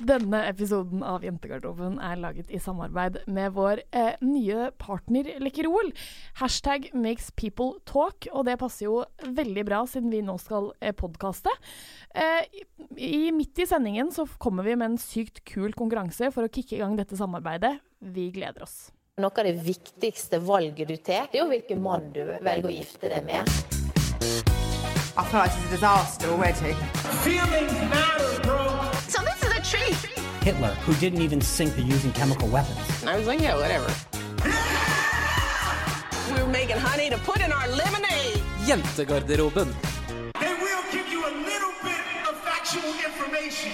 Denne episoden av Jentegarderoben er laget i samarbeid med vår eh, nye partner Lekkerol. Hashtag makes people talk, og det passer jo veldig bra siden vi nå skal eh, podkaste. Eh, i, midt i sendingen så kommer vi med en sykt kul konkurranse for å kicke i gang dette samarbeidet. Vi gleder oss. Noe av det viktigste valget du tar, det er jo hvilken mann du velger å gifte deg med. I feel like it's a disaster already. Feelings matter, is a. Hitler, who didn't even sink the using chemical weapons. I was like, yeah, whatever. we were making honey to put in our lemonade. Jentegarderoben. They will give you a little bit of factual information.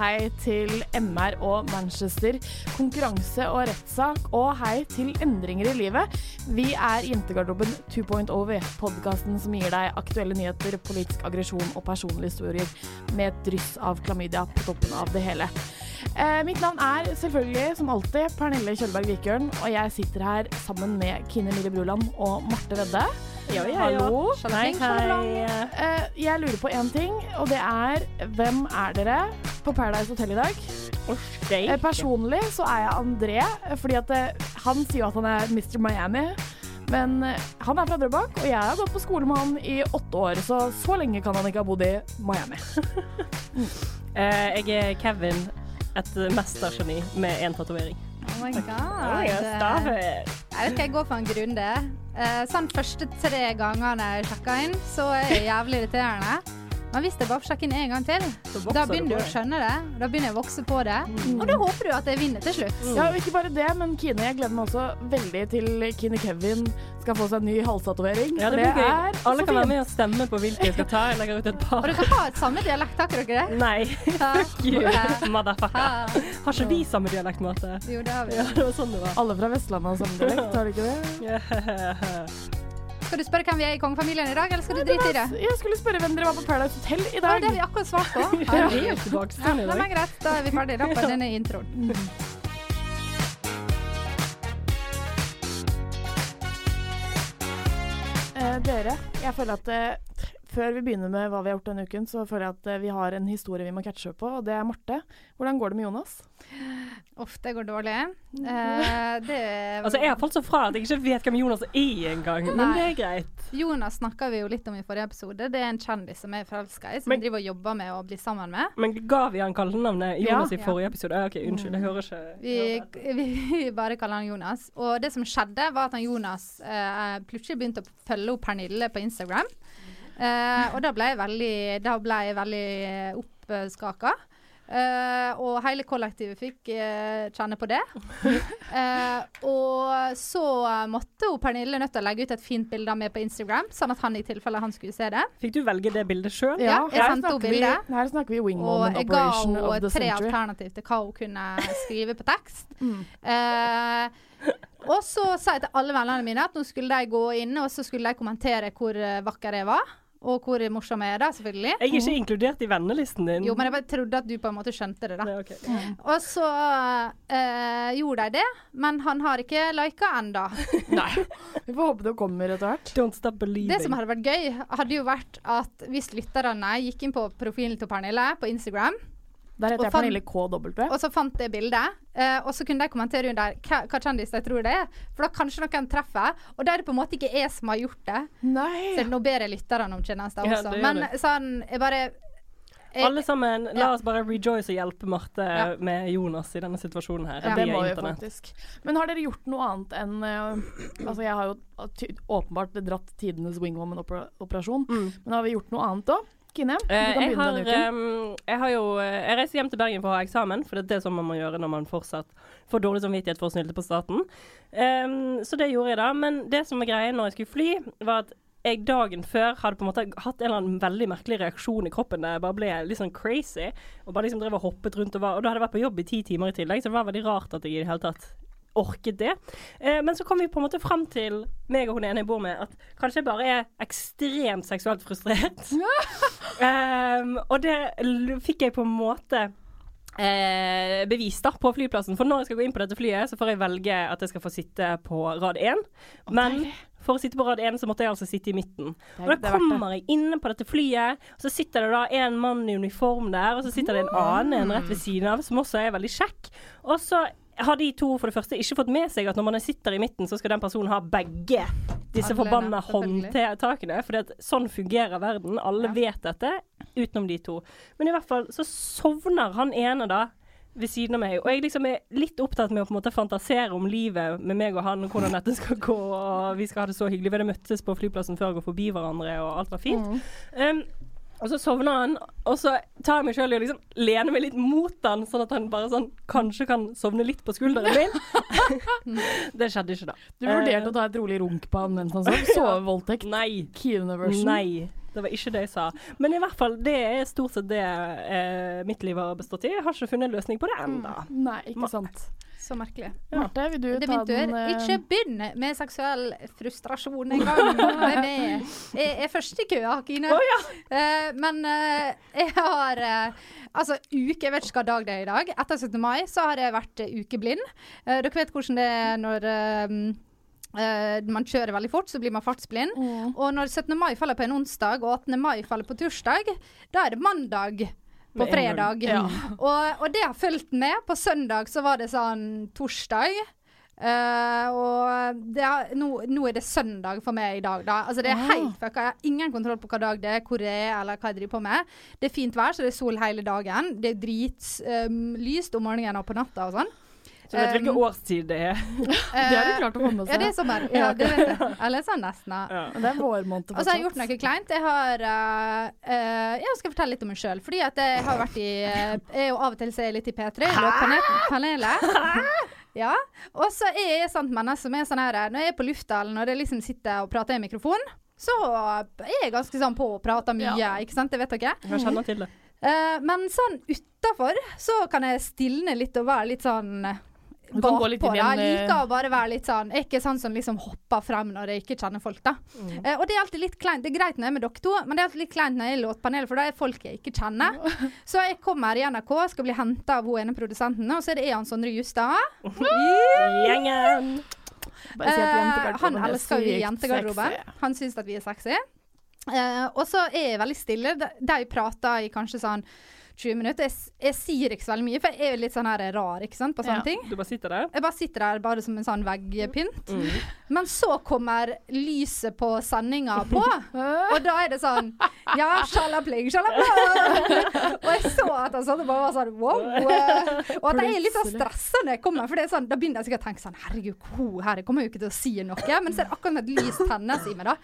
Hei til MR og Manchester, konkurranse og rettssak, og hei til endringer i livet. Vi er Jentegarderoben 2.0, podkasten som gir deg aktuelle nyheter, politisk aggresjon og personlige historier med et dryss av klamydia på toppen av det hele. Eh, mitt navn er selvfølgelig, som alltid, Pernille Kjølberg Vikørn, og jeg sitter her sammen med Kine Mille Bruland og Marte Vedde. Ja, ja, ja. Hallo. Hei, hei. Uh, jeg lurer på én ting, og det er hvem er dere på Paradise Hotel i dag? Uh, personlig så er jeg André, fordi at uh, han sier at han er Mr. Miami. Men han er fra Drøbak, og jeg har gått på skole med han i åtte år, så så lenge kan han ikke ha bodd i Miami. Eh, jeg er Kevin, et mestergeni med én tatovering. Oh my god. Oh, jeg. Jeg vet ikke, jeg går for en grunde. Sånn første tre gangene jeg sjekka inn, så er det jævlig irriterende. Men hvis jeg bare får sjekke inn en gang til, da begynner du å skjønne det. Da begynner jeg å vokse på det. Og da håper du at jeg vinner til slutt. Ja, og ikke bare det, men Kine, jeg gleder meg også veldig til Kine Kevin skal få seg en ny halstatovering. Ja, det det blir gøy. er så Alle kan være med og stemme på hvilken jeg skal ta. Jeg legger ut et par. Og dere har samme dialekt, har dere det? Nei. Fuck you, motherfucker. Har ikke vi samme dialekt, måte? Jo, det har vi. Ja, det var sånn det var. Alle fra Vestlandet har samme dialekt, har de ikke det? Yeah. Skal du spørre hvem vi er i kongefamilien i dag, eller skal du drite i det? Jeg skulle spørre hvem dere var på Paradise Hotel i Ja, dag. det har vi akkurat svart på. Er Ja, det men greit, da er vi ferdig på denne introen. Eh, dere, jeg føler at eh, før vi begynner med hva vi har gjort denne uken, så føler jeg at eh, vi har en historie vi må catche på, og det er Marte. Hvordan går det med Jonas? Uff, det går dårlig. Uh, det Altså, jeg har falt så fra at jeg ikke vet hvem Jonas er engang, men det er greit. Jonas snakka vi jo litt om i forrige episode. Det er en kjendis som jeg er forelska i, som Men- vi driver og jobber med å bli sammen med. Men ga vi han kallenavnet Jonas Ja. i forrige episode? Ah, OK, unnskyld, jeg hører ikke Vi, vi, vi bare kaller han Jonas. Og det som skjedde, var at han Jonas uh, plutselig begynte å følge opp Pernille på Instagram. Eh, og da ble jeg veldig, da ble jeg veldig oppskaka. Eh, og hele kollektivet fikk eh, kjenne på det. Eh, og så måtte hun Pernille nødt til å legge ut et fint bilde av meg på Instagram, sånn at han i tilfelle han skulle se det. Fikk du velge det bildet sjøl? Ja, jeg her sendte henne snakker vi- bildet. Her snakker vi wing Og jeg ga henne tre alternativ til hva hun kunne skrive på tekst. Mm. Eh, og så sa jeg til alle vennene mine at nå skulle de gå inn og så skulle de kommentere hvor eh, vakker jeg var. Og hvor morsom er, det, selvfølgelig. Jeg er ikke inkludert i vennelisten din. Jo, men jeg bare trodde at du på en måte skjønte det, da. Nei, ok. Og så øh, gjorde de det, men han har ikke lika enda. Nei. Vi får håpe det kommer etter hvert. Don't stop believing. Det som hadde vært gøy, hadde jo vært at hvis lytterne gikk inn på profilen til Pernille på Instagram Der heter jeg Pernille KW. Og så fant jeg bildet, uh, og så kunne de kommentere under hva, hva kjendis de tror det er. For da kanskje noen treffer. Og da er det på en måte ikke jeg som har gjort det. Nei. Så nå ber jeg lytterne om tjenester Ja, også. Men det. sånn, jeg bare jeg, Alle sammen, la Ja. oss bare rejoice og hjelpe Marte Ja. med Jonas i denne situasjonen her. Ja, det må vi faktisk. Men har dere gjort noe annet enn uh, Altså, jeg har jo åpenbart dratt tidenes wingwoman-operasjon, men har vi gjort noe annet òg? Kine, du Eh, kan jeg, begynne har, denne uken. ehm, jeg har jo eh, Jeg reiser hjem til Bergen for å ha eksamen, for det er det som man må gjøre når man fortsatt får dårlig samvittighet for å snylte på staten. Um, så det gjorde jeg da. Men det som er greia når jeg skulle fly, var at jeg dagen før hadde på en måte hatt en eller annen veldig merkelig reaksjon i kroppen der jeg bare ble litt sånn crazy. Og bare liksom drev og hoppet rundt og var Og da hadde jeg vært på jobb i ti timer i tillegg, så det var veldig rart at jeg i det hele tatt orket det. Eh, men så kom vi på en måte fram til, meg og hun ene jeg bor med, at kanskje jeg bare er ekstremt seksuelt frustrert. um, og det fikk jeg på en måte eh, bevis da på flyplassen. For når jeg skal gå inn på dette flyet, så får jeg velge at jeg skal få sitte på rad én. Men for å sitte på rad én, så måtte jeg altså sitte i midten. Og da er kommer jeg inne på dette flyet, og så sitter det da en mann i uniform der, og så sitter det en annen en rett ved siden av, som også er veldig kjekk. Og så har de to for det første ikke fått med seg at når man sitter i midten, så skal den personen ha begge disse Alle, forbanna håndtakene. For sånn fungerer verden. Alle vet dette, utenom de to. Men i hvert fall så sovner han ene da ved siden av meg. Og jeg liksom er litt opptatt med å på en måte fantasere om livet med meg og han, og hvordan dette skal gå, og vi skal ha det så hyggelig. Vi hadde møttes på flyplassen før og gå forbi hverandre, og alt var fint. Um, og så sovner han, og så tar jeg meg sjøl i å liksom lene meg litt mot han, sånn at han bare sånn kanskje kan sovne litt på skulderen min. det skjedde ikke, da. Du vurderte Eh, å ta et rolig runk på han mens han sov? Sovevoldtekt? Nei. Kine-version? Nei. Det var ikke det jeg sa. Men i hvert fall, det er stort sett det eh, mitt liv har bestått i. Jeg har ikke funnet en løsning på det ennå. Nei, ikke sant. Så merkelig. Marte, vil du Det ta den eh, Ikke begynn med seksuell frustrasjon en gang. Jeg er først i køa, Kine. Eh, men eh, jeg har eh, Altså, uke Jeg vet ikke hva dag det er i dag. Etter 17. mai så har jeg vært ukeblind. Eh, dere vet hvordan det er når eh, eh, man kjører veldig fort, så blir man fartsblind. Og når 17. mai faller på en onsdag, og 18. mai faller på torsdag, da er det mandag på fredag. Ja. Og, og det har fulgt med. På søndag så var det sånn torsdag. Uh, og det har, nå, nå er det søndag for meg i dag, da. Altså det er Ah. helt fucka. Jeg har ingen kontroll på hva dag det er, hvor det er, eller hva jeg driver på med. Det er fint vær, så det er sol hele dagen. Det er dritlyst om morgenen og på natta og sånn. Så du vet hvilken Um, årstid det er. Det har du klart å få med Ja, det er sommer. Ja, det vet jeg. Eller sånn nesten. Ja. Det er vårmåned Og så har jeg gjort noe kleint. Jeg har uh, uh, Jeg skal fortelle litt om meg sjøl. Fordi at jeg har vært i uh, Jeg er jo av og til så er jeg litt i P3. Løpepanelet. Ja. Og så er jeg sånt menneske som er sånn her Når jeg er på lufta, eller når jeg liksom sitter og prater i mikrofon, så er jeg ganske sånn på og prater mye, Ja. ikke sant? Det vet dere. Jeg kjenner til det. Uh, men sånn utafor så kan jeg stilne litt og være litt sånn Bakpå. en, Jeg liker eh, å bare være litt sånn Jeg er ikke sånn som liksom hopper frem når jeg ikke kjenner folk, da. Eh, og det er alltid litt kleint. Det er greit når jeg er med dere to, men det er alltid litt kleint når jeg er i låtpanelet, for da er folk jeg ikke kjenner. Så jeg kommer i NRK, skal bli henta av hun ene produsenten, og så er det Ean Sondre Justad. Gjengen! Eh, han er elsker jo jentegarderoben. Han syns at vi er sexy. Uh, og så er jeg veldig stille. De, de prater i kanskje sånn 20 minutter. Jeg, jeg sier ikke så veldig mye, for jeg er litt sånn her rar ikke sant, på sånne Ja. ting. Du bare sitter der? Jeg bare sitter der bare som en sånn veggpynt. Mm. Men så kommer lyset på sendinga på, og da er det sånn Ja, sjalapling, sjalapling. Og jeg så at han sånn og bare var sånn wow. Og at jeg er litt sånn stressa når jeg kommer, for det sånn, da begynner jeg sikkert å tenke sånn Herregud, hun her kommer jo ikke til å si noe. Men så er det akkurat som et lys tennes i meg, da.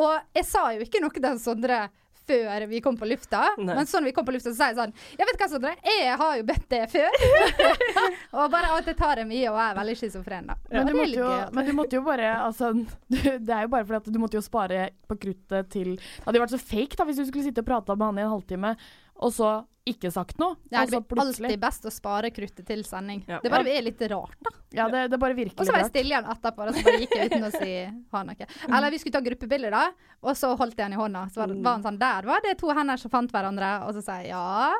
Og jeg sa jo ikke noe til Sondre før vi kom på lufta. Nei. Men sånn vi kom på lufta, så sa jeg sånn Jeg vet hva, Sondre, jeg har jo bedt det før. og bare at jeg tar det mye og er veldig schizofren, da. Men du, det jo, men du måtte jo bare altså, du, Det er jo bare fordi at du måtte jo spare på kruttet til Det hadde jo vært så fake da hvis du skulle sitte og prate med han i en halvtime, og så ikke sagt noe. Det er altså alltid best å spare kruttet til sending. Ja. Det bare er litt rart, da. Ja, det, det bare virker Og så var jeg stille igjen etterpå, og så bare gikk jeg uten å si ha noe. Eller vi skulle ta gruppebilder, da, og så holdt jeg han i hånda. Så var, var han sånn Der var det to hender som fant hverandre, og så sa jeg ja.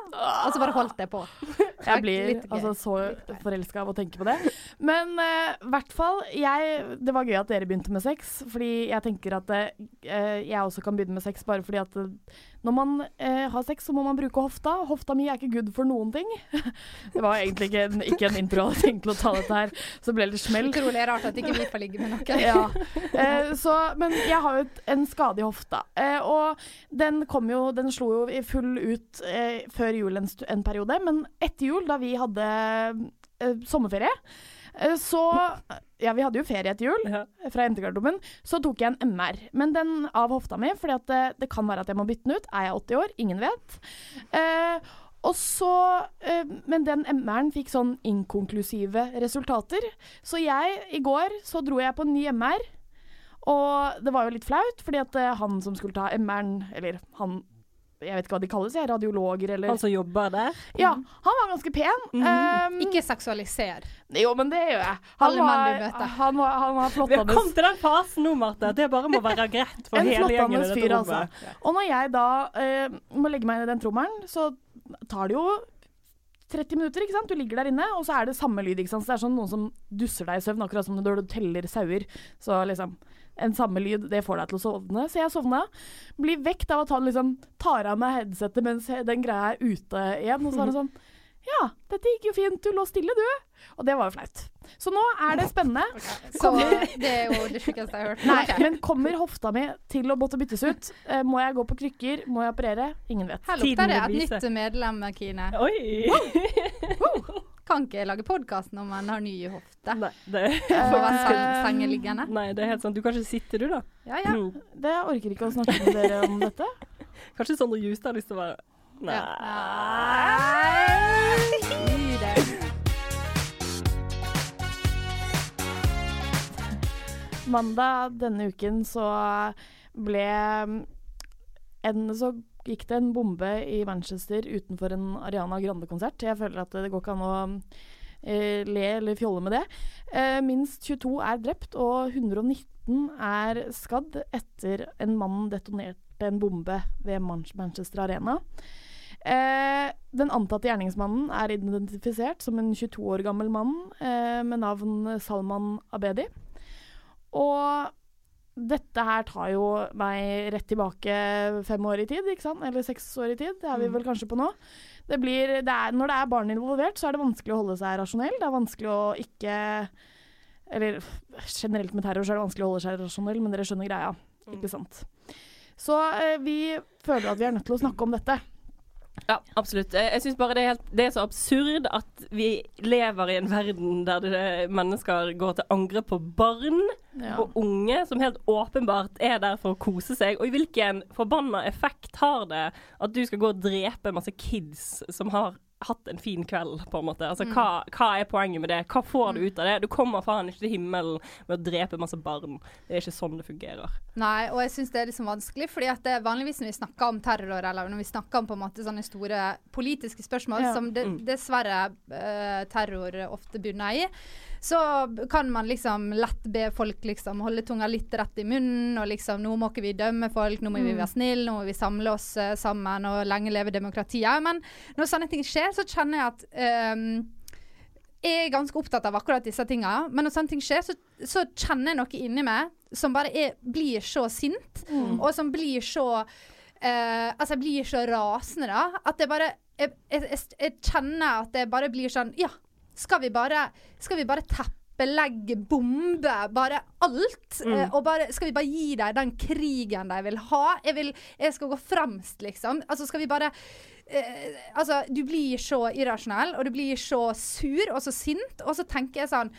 Og så bare holdt jeg på. Jeg blir altså så forelska av å tenke på det. Men i uh, hvert fall jeg, Det var gøy at dere begynte med sex, fordi jeg tenker at uh, jeg også kan begynne med sex bare fordi at uh, når man eh, har sex, så må man bruke hofta. Hofta mi er ikke good for noen ting. Det var egentlig ikke en, ikke en intro jeg hadde tenkt å ta dette her, så det ble litt smell. Utrolig rart at ikke vi får ligge med noen. Ja. Eh, så, men jeg har jo en skade i hofta. Eh, og den kom jo Den slo jo i full ut eh, før jul en, en periode, men etter jul, da vi hadde eh, sommerferie så Ja, vi hadde jo ferie etter jul Ja. fra jentegarderoben. Så tok jeg en MR, men den av hofta mi, fordi det, det kan være at jeg må bytte den ut. Er jeg 80 år? Ingen vet. Eh, og så, eh, Men den MR-en fikk sånn inkonklusive resultater. Så jeg, i går, så dro jeg på en ny MR. Og det var jo litt flaut, fordi at eh, han som skulle ta MR-en, eller han Jeg vet ikke hva de kalles, jeg, radiologer eller Han som jobber der. Ja, han var ganske pen. Um, Ikke seksualiser. jo, men det gjør jeg. Han Alle menn var, du møter. han var, han var Vi har kommet til den fasen nå, Marte, det bare må være greit for hele gjengen i flottende dette fyr, rommet. altså. Og når jeg da uh, må legge meg inn i den trommelen, så tar det jo 30 minutter, ikke sant? Du ligger der inne, og så er det samme lyd, ikke sant? Så det er sånn noen som dusser deg i søvn, akkurat som når du teller sauer. Så liksom, en samme lyd, det får deg til å sovne. Så jeg sovna. Blir vekt av at han liksom tar av meg headsetet mens den greia er ute igjen. Og så er det sånn Ja, dette gikk jo fint, du lå stille, du. Og det var jo flaut. Så nå er det spennende. Så det er jo det sjukeste jeg har hørt. Nei, men kommer hofta mi til å måtte byttes ut? Eh, må jeg gå på krykker? Må jeg operere? Ingen vet. Her lukter det et nytt medlem, Kine. Oi! Kan ikke lage podkast når man har ny hofte. Nei, det er faktisk uh. Nei, det er helt sant. Du kanskje sitter, du, da. Ja, ja. Mm. Det orker ikke å snakke med dere om dette. Kanskje Sondre Justad har lyst til å være Nei. Nei. Mandag denne uken så ble en, Så gikk det en bombe i Manchester utenfor en Ariana Grande-konsert. Jeg føler at det går ikke an å eh, le eller fjolle med det. Eh, minst 22 er drept, og 119 er skadd etter en mann detonerte en bombe ved Manchester Arena. Eh, den antatte gjerningsmannen er identifisert som en 22 år gammel mann med navn Salman Abedi. Og dette her tar jo meg rett tilbake fem år i tid, ikke sant? Eller seks år i tid. Det er vi vel kanskje på nå. Det blir, det er, når det er barn involvert, så er det vanskelig å holde seg rasjonell. Det er vanskelig å ikke Eller generelt med terror så er det vanskelig å holde seg rasjonell, men dere skjønner greia. Ikke sant? Så eh, vi føler at vi er nødt til å snakke om dette. Ja, absolutt. Jeg, syns bare det er, helt, det er så absurd at vi lever i en verden der det, mennesker går til angrep på barn Ja. og unge, som helt åpenbart er der for å kose seg. Og hvilken forbanna effekt har det at du skal gå og drepe masse kids som har hatt en fin kveld, på en måte. Altså, hva, hva er poenget med det? Hva får du ut av det? Du kommer faen ikke til himmelen med å drepe masse barn. Det er ikke sånn det fungerer. Nei, og jeg syns det er liksom vanskelig, fordi at det vanligvis når vi snakker om terror, eller når vi snakker om på en måte sånne store politiske spørsmål, Ja. som det, Mm. dessverre uh, terror ofte bunner i, så kan man liksom lett be folk liksom holde tunga litt rett i munnen, og liksom nå må ikke vi dømme folk, nå må vi være snille, nå må vi samle oss uh, sammen, og lenge leve demokratiet. Men når sånne ting skjer, så kjenner jeg at um, jeg er ganske opptatt av akkurat disse tinga, men når sånne ting skjer, så, så kjenner jeg noe inni meg som bare er, blir så sint, og som blir så uh, Altså, jeg blir så rasende, da, at jeg bare jeg, jeg, jeg kjenner at det bare blir sånn Ja, skal vi bare Skal vi bare teppelegge, bombe, bare alt? Eh, og bare, skal vi bare gi dem den krigen de vil ha? Jeg, vil, jeg skal gå fremst, liksom. Altså, skal vi bare eh, Altså, du blir så irrasjonell, og du blir så sur og så sint, og så tenker jeg sånn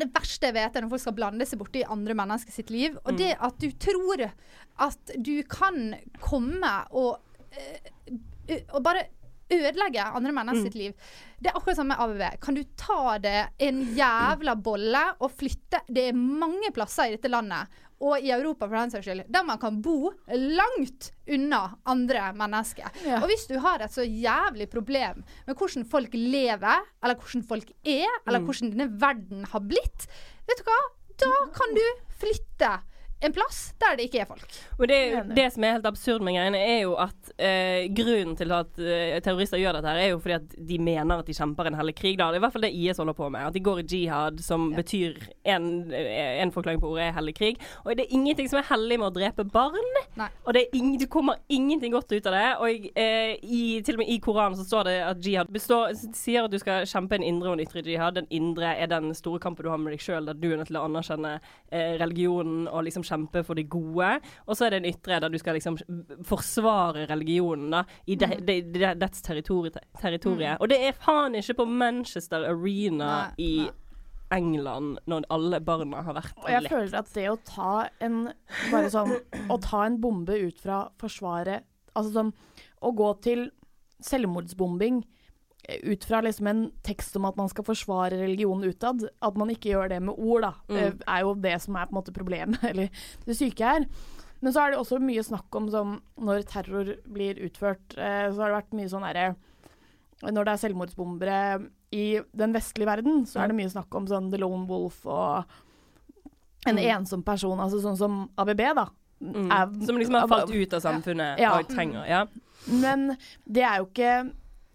det verste jeg vet, er når folk skal blande seg borti andre mennesker sitt liv. Og det at du tror at du kan komme og, eh, og bare ødelegge andre mennesker sitt liv. Det er akkurat samme med ABV. Kan du ta det en jævla bolle og flytte Det er mange plasser i dette landet, og i Europa for den saks skyld, der man kan bo langt unna andre mennesker. Ja. Og hvis du har et så jævlig problem med hvordan folk lever, eller hvordan folk er, eller hvordan denne verden har blitt, vet du hva? Da kan du flytte en plass der det ikke er folk. Og det, det som er helt absurd med greiene, er jo at eh, grunnen til at eh, terrorister gjør dette, her er jo fordi at de mener at de kjemper en hellig krig. Da. Det er i hvert fall det IS holder på med. At de går i jihad, som betyr en, eh, en forklaring på ordet er hellig krig. Og det er ingenting som er hellig med å drepe barn. Nei. Og det, ing, det kommer ingenting godt ut av det. Og eh, i, til og med i Koranen så står det at jihad består, sier at du skal kjempe en indre og en ytre jihad. Den indre er den store kampen du har med deg sjøl, der du er nødt til å anerkjenne eh, religionen og liksom kjempe for det gode. Og så er det en ytre der du skal liksom forsvare religionen da, i de, de, de, dets territori territorie. Og det er faen ikke på Manchester Arena Nei, i England når alle barna har vært Og jeg lekt. føler at det å ta en Bare sånn Å ta en bombe ut fra Forsvaret Altså sånn Å gå til selvmordsbombing ut fra liksom en tekst om at man skal forsvare religionen utad, at man ikke gjør det med ord, da, Mm. eh, er jo det som er på en måte problemet, eller det syke her. Men så er det også mye snakk om som når terror blir utført, eh, så har det vært mye sånn derre Når det er selvmordsbombere i den vestlige verden, så er det mye snakk om sånn The Lone Wolf og en Mm. ensom person, altså sånn som ABB, da. Mm. er- Som liksom har falt ut av samfunnet Ja. og trenger Ja. Men det er jo ikke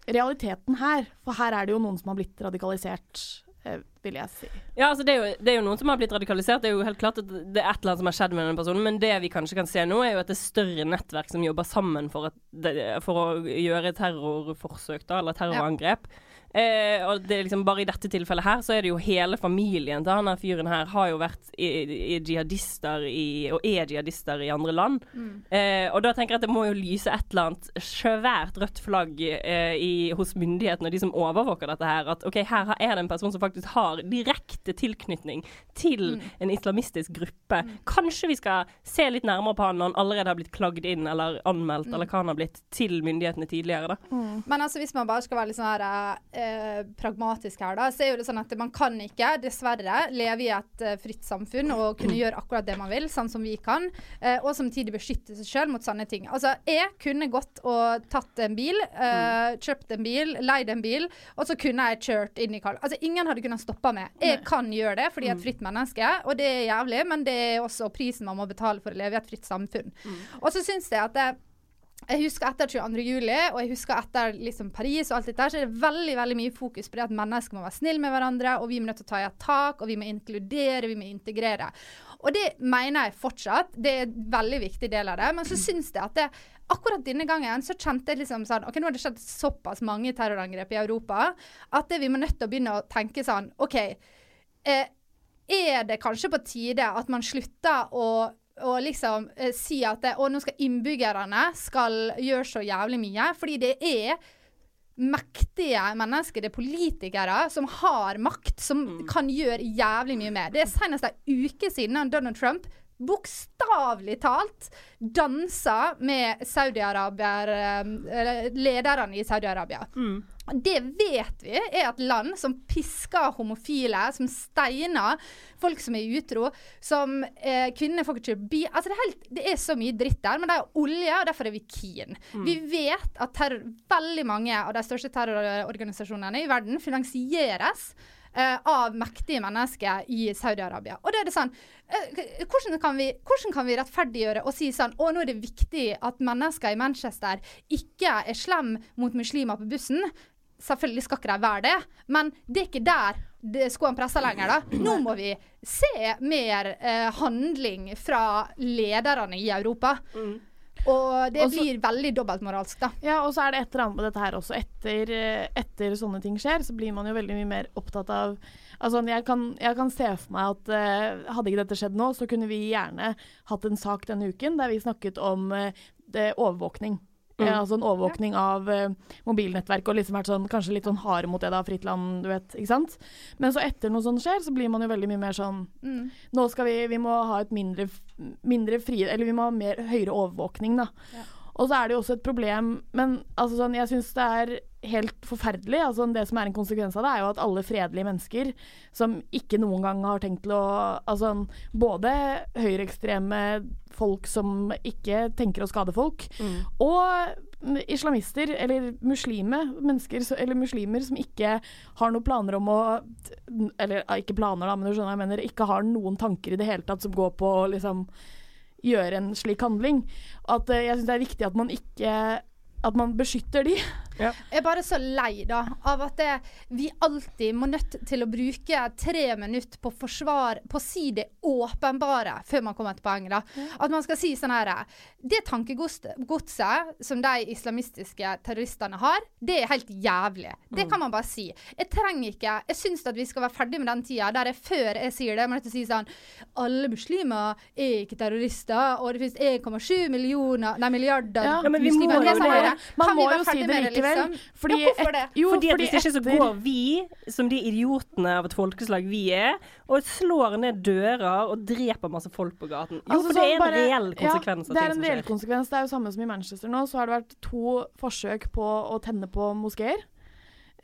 realiteten her, for her er det jo noen som har blitt radikalisert, eh, vil jeg si. Ja, altså det er, jo, det er jo noen som har blitt radikalisert. Det er jo helt klart at det er et eller annet som har skjedd med denne personen. Men det vi kanskje kan se nå, er jo at det er større nettverk som jobber sammen for, at for å gjøre terrorforsøk, da, eller terrorangrep. Eh, og det er liksom bare i dette tilfellet her, så er det jo hele familien til han her fyren her har jo vært i, i jihadister i, og er jihadister i andre land. Mm. Eh, og da tenker jeg at det må jo lyse et eller annet svært rødt flagg eh, i, hos myndighetene og de som overvåker dette her, at OK, her er det en person som faktisk har direkte tilknytning til Mm. en islamistisk gruppe. Kanskje vi skal se litt nærmere på han når han allerede har blitt klagd inn eller anmeldt, Mm. eller hva han har blitt, til myndighetene tidligere, da. Men altså, hvis man bare skal være litt sånn her, eh, pragmatisk her, da, så er jo det sånn at man kan ikke, dessverre, leve i et eh, fritt samfunn og kunne gjøre akkurat det man vil, sånn som vi kan, eh, og samtidig beskytte seg sjøl mot sånne ting. Altså, jeg kunne gått og tatt en bil, eh, kjøpt en bil, leid en bil, og så kunne jeg kjørt inn i Karl. Altså, ingen hadde kunnet stoppa meg. Jeg kan gjøre det fordi jeg er et fritt menneske, og det er jævlig, men det er også prisen man må betale for å leve i et fritt samfunn. Og så syns jeg at det, jeg husker etter 22. juli, og jeg husker etter liksom Paris og alt dette, så er det veldig veldig mye fokus på det at mennesker må være snille med hverandre, og vi må nødt til å ta i et tak, og vi må inkludere, vi må integrere. Og det mener jeg fortsatt. Det er en veldig viktig del av det. Men så syns jeg at det, akkurat denne gangen så kjente jeg liksom sånn OK, nå har det skjedd såpass mange terrorangrep i Europa at det, vi må nødt til å begynne å tenke sånn OK. Eh, er det kanskje på tide at man slutter å og liksom eh, si at det, å, nå skal innbyggerne skal gjøre så jævlig mye. Fordi det er mektige mennesker, det er politikere, som har makt, som kan gjøre jævlig mye mer. Det er senest en uke siden Donald Trump bokstavelig talt dansa med Saudi-Arabier eh, Lederne i Saudi-Arabia. Det vet vi er et land som pisker homofile, som steiner folk som er utro, som eh, kvinner får ikke by... Altså det er, helt, det er så mye dritt der, men det er olje, og derfor er vi keen. Vi vet at terror, veldig mange av de største terrororganisasjonene i verden finansieres eh, av mektige mennesker i Saudi-Arabia. Og da er det sånn eh, hvordan, kan vi, hvordan kan vi rettferdiggjøre og si sånn Å, nå er det viktig at mennesker i Manchester ikke er slem mot muslimer på bussen. Selvfølgelig skal ikke de være det, men det er ikke der skoene presser lenger. da. Nå må vi se mer eh, handling fra lederne i Europa. Og det også, blir veldig dobbeltmoralsk, da. Ja, og så er det et eller annet med dette her også. Etter, eh, etter sånne ting skjer, så blir man jo veldig mye mer opptatt av Altså, jeg kan, jeg kan se for meg at uh, hadde ikke dette skjedd nå, så kunne vi gjerne hatt en sak denne uken der vi snakket om uh, det, overvåkning. Mm. Altså en overvåkning av uh, mobilnettverk og liksom vært sånn, kanskje litt sånn hard mot det da, fritt land, du vet. ikke sant? Men så etter noe sånt skjer, så blir man jo veldig mye mer sånn Mm. Nå skal vi Vi må ha et mindre, mindre frie Eller vi må ha mer høyere overvåkning, da. Og så er det jo også et problem Men altså sånn, jeg syns det er helt forferdelig. Altså, det som er en konsekvens av det, er jo at alle fredelige mennesker som ikke noen gang har tenkt til å Altså både høyreekstreme folk som ikke tenker å skade folk, og islamister eller muslime, mennesker, eller muslimer som ikke har noen planer om å Eller ikke planer, da, men du skjønner hva jeg mener. Ikke har noen tanker i det hele tatt som går på liksom gjøre en slik handling. At eh, jeg syns det er viktig at man ikke At man beskytter de. Jeg er bare så lei da, av at det, vi alltid må nødt til å bruke tre minutter på forsvar, på å si det åpenbare før man kommer til poenget. da. At man skal si sånn her Det tankegodset som de islamistiske terroristene har, det er helt jævlig. Det kan man bare si. Jeg trenger ikke Jeg syns at vi skal være ferdig med den tida der jeg før jeg sier det, må nødt til å si sånn Alle muslimer er ikke terrorister, og det finnes 1,7 millioner Nei, milliarder Ja, men vi må muslimer. jo Det er sånn det. Man kan vi må være jo si det med likevel. Liksom? Fordi ja, hvorfor et- det? Jo, fordi fordi Hvis ikke så går vi, som de idiotene av et folkeslag vi er, og slår ned dører og dreper masse folk på gaten. Jo, Altså, for det er en bare- reell konsekvens ja, av ting Det er som en reell skjer. konsekvens. Det er jo samme som i Manchester nå. Så har det vært to forsøk på å tenne på moskeer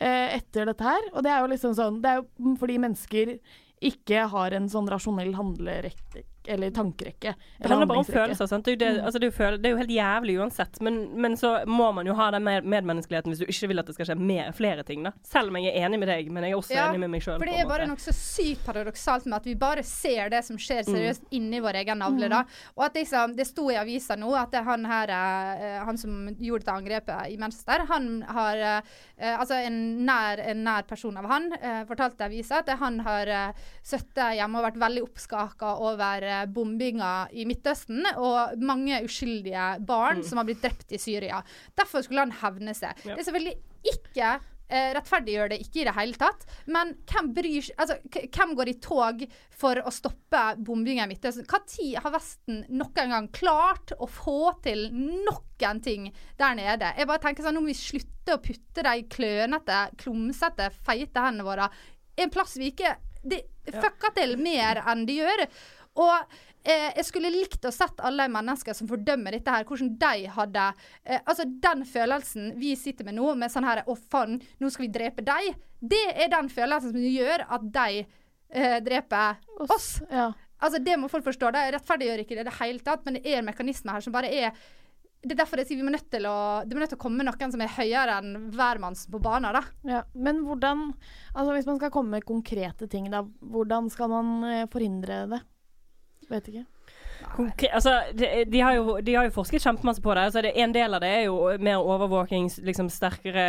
eh, etter dette her. Og det er jo liksom sånn Det er jo fordi mennesker ikke har en sånn rasjonell handlerekke eller tankerekke. Det handler bare om følelser. sant? Det er, jo det, altså det, er jo føle, det er jo helt jævlig uansett, men, men så må man jo ha den med, medmenneskeligheten hvis du ikke vil at det skal skje mer, flere ting. da. Selv om jeg er enig med deg, men jeg er også Ja, enig med meg sjøl. For det er bare noe så sykt paradoksalt med at vi bare ser det som skjer seriøst inni vår egen navle. da. Og at liksom, Det sto i avisa nå at det han her, eh, han som gjorde dette angrepet i Manchester, han har eh, eh, Altså en nær, en nær person av han eh, fortalte avisa at han har uh, sittet hjemme og vært veldig oppskaka over eh, bombinga i Midtøsten og mange uskyldige barn som har blitt drept i Syria. Derfor skulle han hevne seg. Det er selvfølgelig ikke eh, rettferdiggjør det ikke i det hele tatt. Men hvem bryr Altså, hvem går i tog for å stoppe bombinga i Midtøsten? Når har Vesten noen gang klart å få til noen ting der nede? Jeg bare tenker sånn, Nå må vi slutte å putte de klønete, klumsete, feite hendene våre en plass vi ikke Det fucker til mer enn de gjør. Og eh, jeg skulle likt å sett alle de mennesker som fordømmer dette her, hvordan de hadde eh, Altså den følelsen vi sitter med nå, med sånn her Å, faen, nå skal vi drepe deg. Det er den følelsen som gjør at de eh, dreper oss. Ja. Altså Det må folk forstå. Det rettferdiggjør ikke det i det hele tatt, men det er en mekanisme her som bare er det er derfor jeg sier vi må nødt til å, det må nødt til å komme noen som er høyere enn hvermannsen på banen. da. Ja, men hvordan Altså Hvis man skal komme med konkrete ting, da, hvordan skal man eh, forhindre det? Vet ikke. Konkre altså, de, de, har jo, de har jo forsket kjempemasse på det. Altså, det. En del av det er jo mer overvåking, liksom sterkere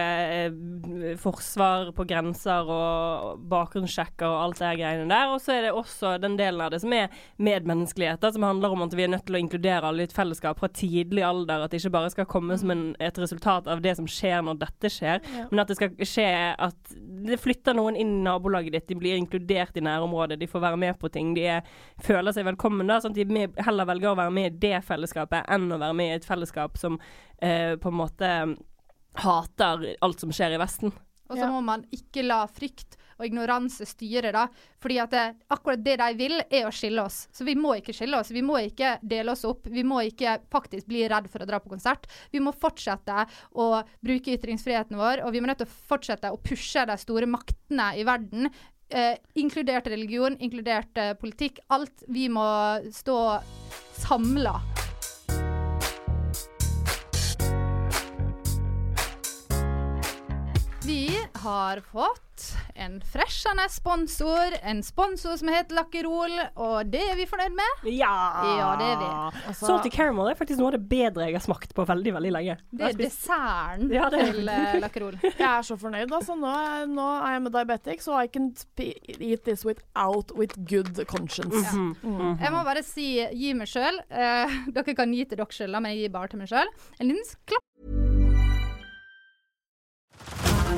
eh, forsvar på grenser og bakgrunnssjekker og alt det her greiene der. Og så er det også den delen av det som er medmenneskelighet, da, som handler om at vi er nødt til å inkludere alle i et fellesskap fra tidlig alder. At det ikke bare skal komme som en, et resultat av det som skjer når dette skjer, Ja. men at det skal skje at det flytter noen inn i nabolaget ditt, de blir inkludert i nærområdet, de får være med på ting, de er, føler seg velkommen. da, sånn at de med, heller velger å være med i det fellesskapet enn å være med i et fellesskap som eh, på en måte hater alt som skjer i Vesten. Og så må man ikke la frykt og ignoranse styre, da. Fordi at det, akkurat det de vil, er å skille oss. Så vi må ikke skille oss. Vi må ikke dele oss opp. Vi må ikke faktisk bli redd for å dra på konsert. Vi må fortsette å bruke ytringsfriheten vår, og vi må nødt til å fortsette å pushe de store maktene i verden. Eh, inkludert religion, inkludert eh, politikk. Alt. Vi må stå samla. Har fått en freshende sponsor. En sponsor som heter Lakkerol, og det er vi fornøyd med. Ja! Ja, det er vi. Altså, Salty caramel er faktisk noe av det bedre jeg har smakt på veldig, veldig lenge. Det er desserten Ja, det er- til uh, Lakkerol. Jeg er så fornøyd. Altså. Nå, er, nå er jeg med diabetic, so I can eat this without with good conscience. Mhm. Jeg må bare si gi meg sjøl. dere kan gi til dere sjøl, men jeg gir bare til meg sjøl. En liten klapp.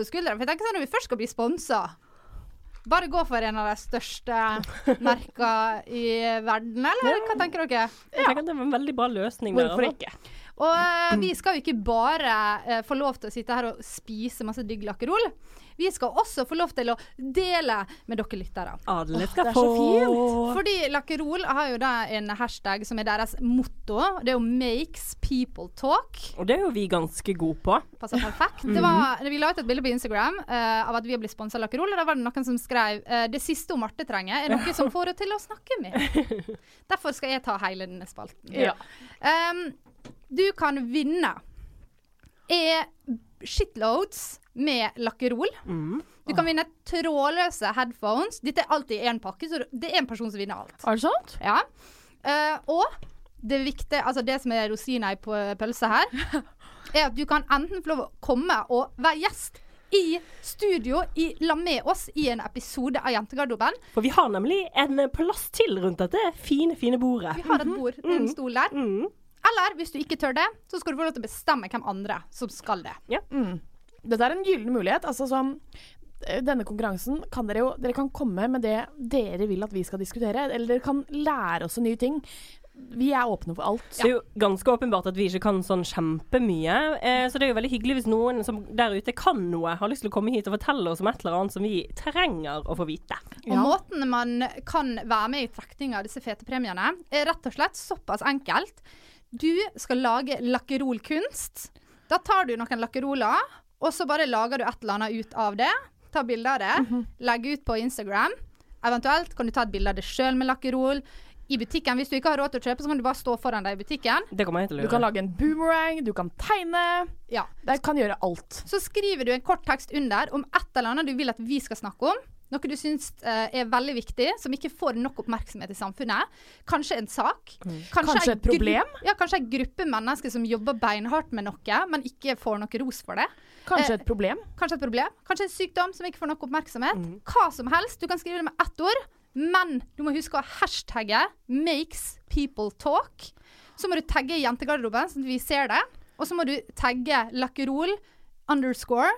På skuldrene. For jeg tenker sånn, Når vi først skal bli sponsa, bare gå for en av de største merka i verden, eller hva tenker dere? Jeg tenker at det var en veldig bra løsning. Hvorfor altså. ikke? Og eh, vi skal jo ikke bare uh, få lov til å sitte her og spise masse digg lakkerol. Vi skal også få lov til å dele med dere lyttere. Alle skal få. Fordi Lakkerol har jo da en hashtag som er deres motto. Det er jo 'makes people talk'. Og det er jo vi ganske gode på. Passer perfekt. Det var, vi la ut et bilde på Instagram uh, av at vi har blitt sponsa av Lakkerol, og da var det noen som skrev uh, 'Det siste hun Marte trenger, er noe som får henne til å snakke med'. Derfor skal jeg ta hele denne spalten. Ja. Um, du kan vinne er shitloads med Lakkerol. Du kan vinne trådløse headphones. Dette er alltid én pakke, så det er en person som vinner alt. Er det sant? Ja. Uh, og det viktige, altså det som er rosina i på pølsa her, er at du kan enten få lov å komme og være gjest i studio i, la med oss i en episode av Jentegarderoben. For vi har nemlig en plass til rundt dette fine, fine bordet. Vi har et bord, en stol der. Mm. Eller hvis du ikke tør det, så skal du få lov til å bestemme hvem andre som skal det. Dette er en gyllen mulighet. Altså som eh, denne konkurransen kan dere jo Dere kan komme med det dere vil at vi skal diskutere, eller dere kan lære oss nye ting. Vi er åpne for alt. Det er jo ganske åpenbart at vi ikke kan sånn kjempemye. Eh, så det er jo veldig hyggelig hvis noen som der ute kan noe, har lyst til å komme hit og fortelle oss om et eller annet som vi trenger å få vite. Og måten man kan være med i trekning av disse fete premiene, er rett og slett såpass enkelt. Du skal lage lakkerolkunst. Da tar du noen lakkeroler, og så bare lager du et eller annet ut av det. Ta bilde av det, legg ut på Instagram. Eventuelt kan du ta et bilde av det sjøl med lakkerol. I butikken, Hvis du ikke har råd til å kjøpe, så kan du bare stå foran deg i butikken. Det kommer jeg til å Du kan lage en boomerang, du kan tegne. Ja. Det kan gjøre alt. Så skriver du en kort tekst under om et eller annet du vil at vi skal snakke om. Noe du syns eh, er veldig viktig, som ikke får nok oppmerksomhet i samfunnet. Kanskje en sak. Kanskje kanskje et problem? Ja, kanskje en gruppe mennesker som jobber beinhardt med noe, men ikke får noe ros for det. Kanskje Eh, et problem. Kanskje et problem. Kanskje en sykdom som ikke får nok oppmerksomhet. Hva som helst. Du kan skrive det med ett ord, men du må huske å hashtagge 'makes people talk'. Så må du tagge jentegarderoben, sånn at vi ser det. Og så må du tagge lakkerol underscore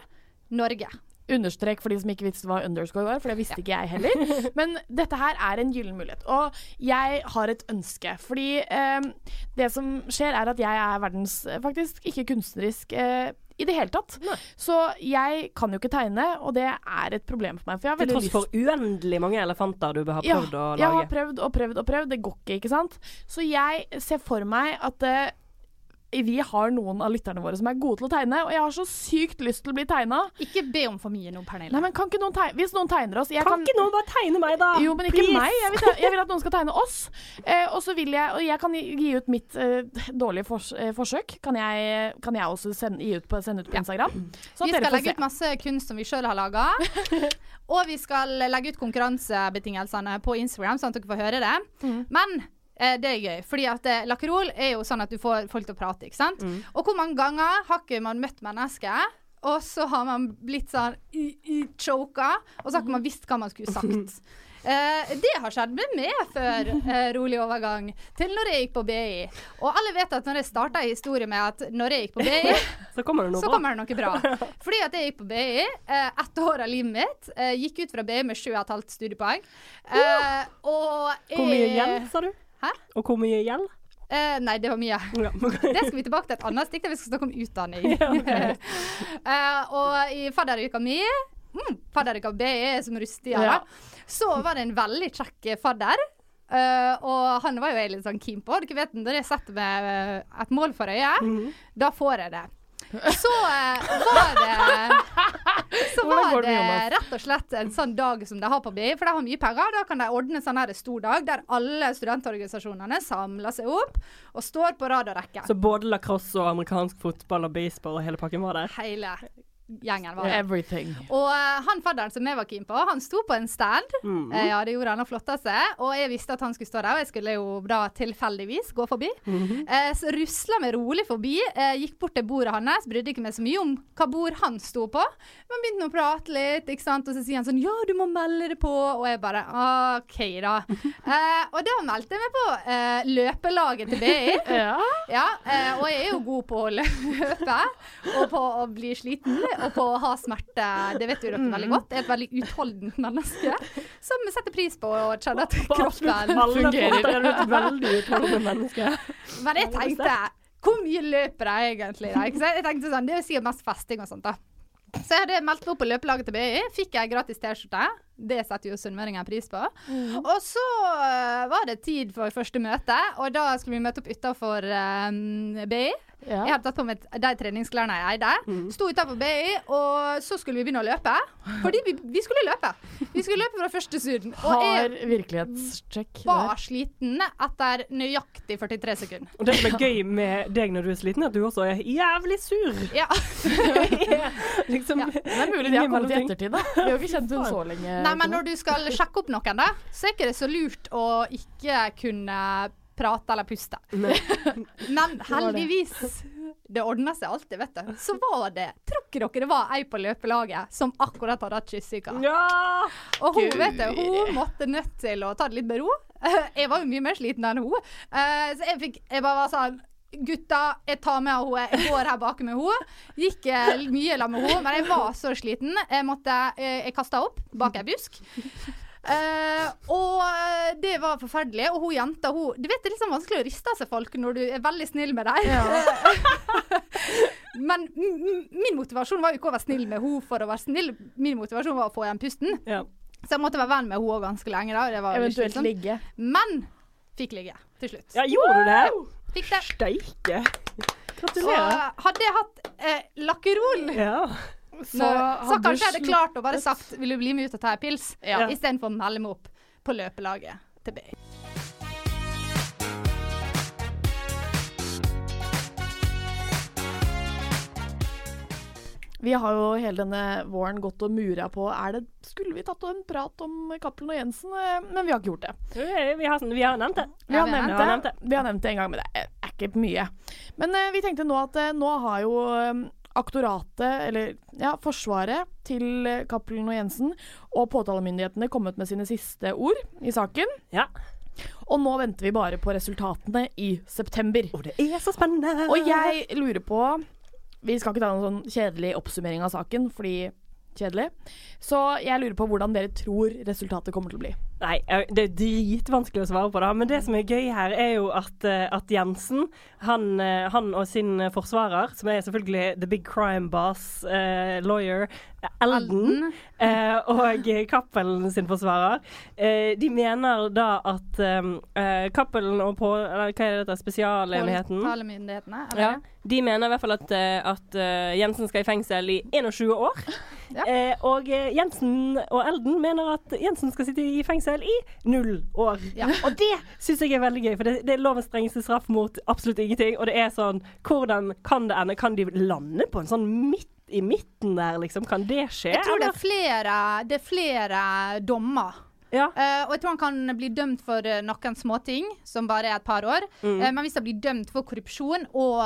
Norge. Understrek for de som ikke visste hva underscore var, for det visste ikke jeg heller. Men dette her er en gyllen mulighet. Og jeg har et ønske. Fordi eh, det som skjer, er at jeg er verdens eh, faktisk ikke kunstnerisk eh, i det hele tatt. Så jeg kan jo ikke tegne, og det er et problem for meg. For jeg har Til tross for uendelig mange elefanter du har ja, prøvd å jeg har prøvd og prøvd og prøvd. Det går ikke, ikke sant. Så jeg ser for meg at eh, vi har noen av lytterne våre som er gode til å tegne, og jeg har så sykt lyst til å bli tegna. Ikke be om for mye nå, Pernille. Nei, men kan ikke noen tegne Hvis noen tegner oss jeg Kan ikke noen bare tegne meg, da? Jo, men ikke Please. meg. Jeg vil, jeg vil at noen skal tegne oss. Eh, og så vil jeg Og jeg kan gi ut mitt eh, dårlige fors eh, forsøk. Kan jeg, kan jeg også sende, gi ut på, sende ut på Instagram? Sånn vi skal legge se. ut masse kunst som vi sjøl har laga. og vi skal legge ut konkurransebetingelsene på Instagram, sånn at dere får høre det. Mm. Men eh, det er gøy, fordi at eh, lakkerol er jo sånn at du får folk til å prate, ikke sant. Mm. Og hvor mange ganger har ikke man møtt mennesker, og så har man blitt sånn choka, og så har ikke man visst hva man skulle sagt. Eh, det har skjedd med meg før eh, rolig overgang til når jeg gikk på BI. Og alle vet at når jeg starta en historie med at når jeg gikk på BI, Så kommer det noe kommer det noe bra. Fordi at jeg gikk på BI, eh, ett år av livet mitt, eh, gikk ut fra BI med sju og et halvt studiepoeng. Eh, og Hvor mye igjen, sa du? Hæ? Og hvor mye gjeld? Uh, nei, det var mye. Ja. Det skal vi tilbake til et annet stikk der vi skal snakke om utdanning. uh, og i fadderuka mi mm, Fadderuka B er som rustig, ja. Ja. Så var det en veldig kjekk fadder. Uh, og han var jo jeg litt sånn keen på. Dere vet, Når jeg setter meg et mål for øyet, Mhm. da får jeg det. Så var det Så var det rett og slett en sånn dag som de har på BI, for de har mye penger. Da kan de ordne en sånn her stor dag der alle studentorganisasjonene samler seg opp og står på rad og rekke. Så både lacrosse og amerikansk fotball og baseball og hele pakken var der? Hele. Gjengen var det. Og uh, han fadderen som jeg var keen på, han sto på en stand. Mm. Uh, ja, det gjorde han og flotta seg. Og jeg visste at han skulle stå der, og jeg skulle jo da tilfeldigvis gå forbi. Mm -hmm. uh, så rusla meg rolig forbi, eh, gikk bort til bordet hans, brydde ikke meg så mye om hva bord han sto på. Men begynte å prate litt, ikke sant. Og så sier han sånn Ja, du må melde det på. Og jeg bare OK, da. eh, og da meldte jeg meg på eh, løpelaget til BI. Ja. Ja, eh, og jeg er jo god på å løpe, og på å bli sliten, og på å ha smerte. Det vet jo dere veldig godt. Jeg er et veldig utholdent menneske som setter pris på å kjenne at kroppen fungerer. er du et veldig utholdende menneske. Men jeg tenkte Hvor mye løper jeg egentlig? Da? Jeg tenkte sånn, Det er sikkert mest festing og sånt. da så jeg hadde meldt meg opp på løpelaget til BI. Fikk jeg gratis T-skjorte. Det setter jo sunnmøringen pris på. Og så øh, var det tid for første møte, og da skulle vi møte opp utafor BI. Ja. Jeg hadde tatt på meg de treningsklærne jeg eide. Sto utafor BI, og så skulle vi begynne å løpe. Fordi vi, vi skulle løpe. Vi skulle løpe fra første suden. Og Har jeg var sliten etter nøyaktig 43 sekunder. Og det som er gøy med deg når du er sliten, er at du også er jævlig sur. Ja. liksom, Det er mulig de har kommet i ettertid, da. Vi har jo ikke kjent henne så lenge. Nei, men når du skal sjekke opp noen, da, så er ikke det så lurt å ikke kunne prate eller puste. Men heldigvis, det ordna seg alltid, vet du. Så var det Tror ikke dere det var ei på løpelaget som akkurat hadde hatt kyssesyke? Ja! Og hun, Gud. vet du, hun måtte nødt til å ta det litt med ro. Jeg var jo mye mer sliten enn hun. Eh, Så jeg fikk Jeg bare var sånn Gutta, jeg tar med henne. Jeg går her bak med henne. Gikk eh, mye sammen med henne, men jeg var så sliten. Jeg måtte eh, Jeg kasta opp bak ei busk. Uh, og det var forferdelig. Og hun jenta, hun Du vet det er liksom vanskelig å riste av seg folk når du er veldig snill med dem. Men m- m- min motivasjon var jo ikke å være snill med henne for å være snill. Min motivasjon var å få igjen pusten. Ja. Så jeg måtte være venn med henne ganske lenge. da. Det var Eventuelt ligge. Men fikk ligge til slutt. ja, gjorde du det? Fikk det. Steike. Og Gratulerer. hadde jeg hatt eh, lakkerol, Ja. så, Så kanskje jeg hadde klart å bare sagt 'vil du bli med ut og ta en pils', Ja. istedenfor å melde meg opp på løpelaget til BI. Vi har jo hele denne våren gått og mura på er det, Skulle vi tatt en prat om Cappelen og Jensen? Eh, Men vi har ikke gjort det. Vi har, vi har nevnt det. Vi har, Ja, vi har nevnt, det. vi har nevnt det en gang, men det er, ikke mye. Men eh, vi tenkte nå at eh, nå har jo aktoratet, eller ja, forsvaret til Cappelen og Jensen og påtalemyndighetene kommet med sine siste ord i saken. Ja. Og nå venter vi bare på resultatene i september. Og det er så spennende. Og jeg lurer på Vi skal ikke ta noen sånn kjedelig oppsummering av saken, fordi kjedelig. Så jeg lurer på hvordan dere tror resultatet kommer til å bli. Nei, det er dritvanskelig å svare på det. Men det som er gøy her, er jo at, eh, at Jensen, han, eh, han og sin forsvarer, som er selvfølgelig the big crime boss, uh, lawyer, Elden, eh, og Cappelen sin forsvarer, eh, de mener da at eh, Cappelen og på, eller hva er dette, spesialenheten? Ja, de mener i hvert fall at, eh, at eh, Jensen skal i fengsel i 21 år. Ja. Eh, og eh, Jensen og Elden mener at Jensen skal sitte i fengsel i null år. Ja. Og det syns jeg er veldig gøy, for det, det er lovens strengeste straff mot absolutt ingenting. Og det er sånn Hvordan kan det ende? Kan de lande på en sånn midt i midten der, liksom? Kan det skje? Jeg tror det er flere, det er flere dommer. Ja. Uh, og jeg tror han kan bli dømt for uh, noen småting, som bare er et par år. Mm. Uh, men hvis han blir dømt for korrupsjon og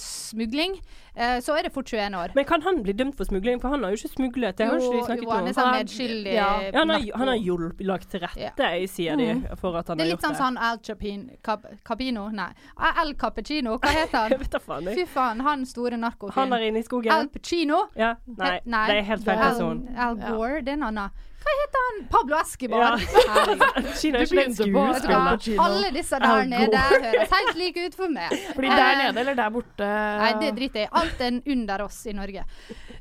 smugling, eh, så er det fort 21 år. Men kan han bli dømt for smugling? For han har jo ikke smuglet. Det har Jo, ikke de jo, han er sånn Han- medskyldig Ja, ja, han har, han har hjulpet lagt til rette, sier de, for at han Det er litt gjort sånn sånn Al Chapin, Cap, Capino Nei, Al Cappuccino, hva heter Jeg han? vet da faen. jeg. Fy faen, han store Han er inne i skogen. Al Pacino? Ja, nei, He- nei, det er helt feil person. Al Gore, det er en annen. Hva heter han? Pablo Escobar. Ja. Kina er ikke en skuespiller. Alle disse der nede høres helt like ut for meg. Blir der Eh, nede eller der borte? Nei, det driter jeg i. Alt enn under oss i Norge.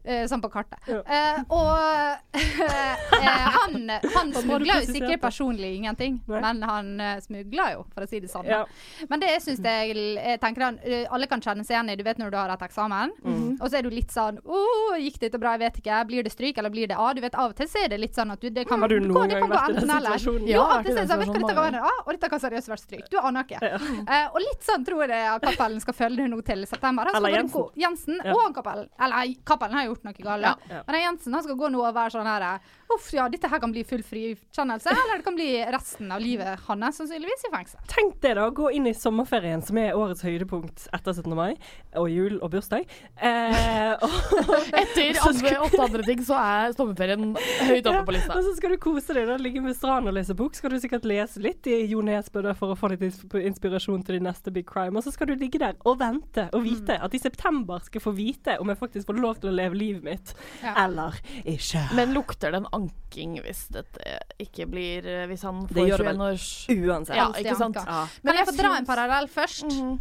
Eh, sånn på kartet. Eh, og eh, han, han smugla jo sikkert personlig ingenting, men han uh, smugler jo, for å si det sånn. Ja. Men det syns jeg, jeg tenker han, eh, alle kan kjenne seg igjen i, du vet når du har hatt eksamen, Mhm. og så er du litt sånn oh, gikk dette bra? Jeg vet ikke. Blir det stryk, eller blir det A? Du vet, av og til så er det litt sånn at du, det kan, Har du gå- noen det gang kan gå vært i den enten eller. situasjonen? Jo, Ja, at vært i det den vet du hva dette kan mange være? Og dette kan seriøst være stryk. Du aner ikke. Eh, og litt sånn tror jeg at Cappelen skal følge det nå til september. Han skal Eller bare Jensen. gå- Jensen Ja. og Cappelen. Eller Cappelen har gjort noe galt. Ja. Men Jensen han skal gå nå og være sånn her Uff, ja, dette her kan bli full frikjennelse. Eller det kan bli resten av livet hans sannsynligvis i fengsel. Tenk det, da. Gå inn i sommerferien, som er årets høydepunkt etter 17. mai, og jul og bursdag. Eh, og, Etter andre, åtte andre ting så er sommerferien høyt oppe på lista. Og så skal du kose deg, da. Ligge med stranden og lese bok. Skal du sikkert lese litt i Jo Nesbø for å få litt inspirasjon til din neste big crime. Og så skal du ligge der og vente og vite at i september skal jeg få vite om jeg faktisk får lov til å leve livet mitt, Ja. eller ikke. Men lukter den en anking hvis dette ikke blir Hvis han får gjør 21 års uansett. Ja, ikke sant? Ja. Men jeg får dra en parallell først. Mm -hmm.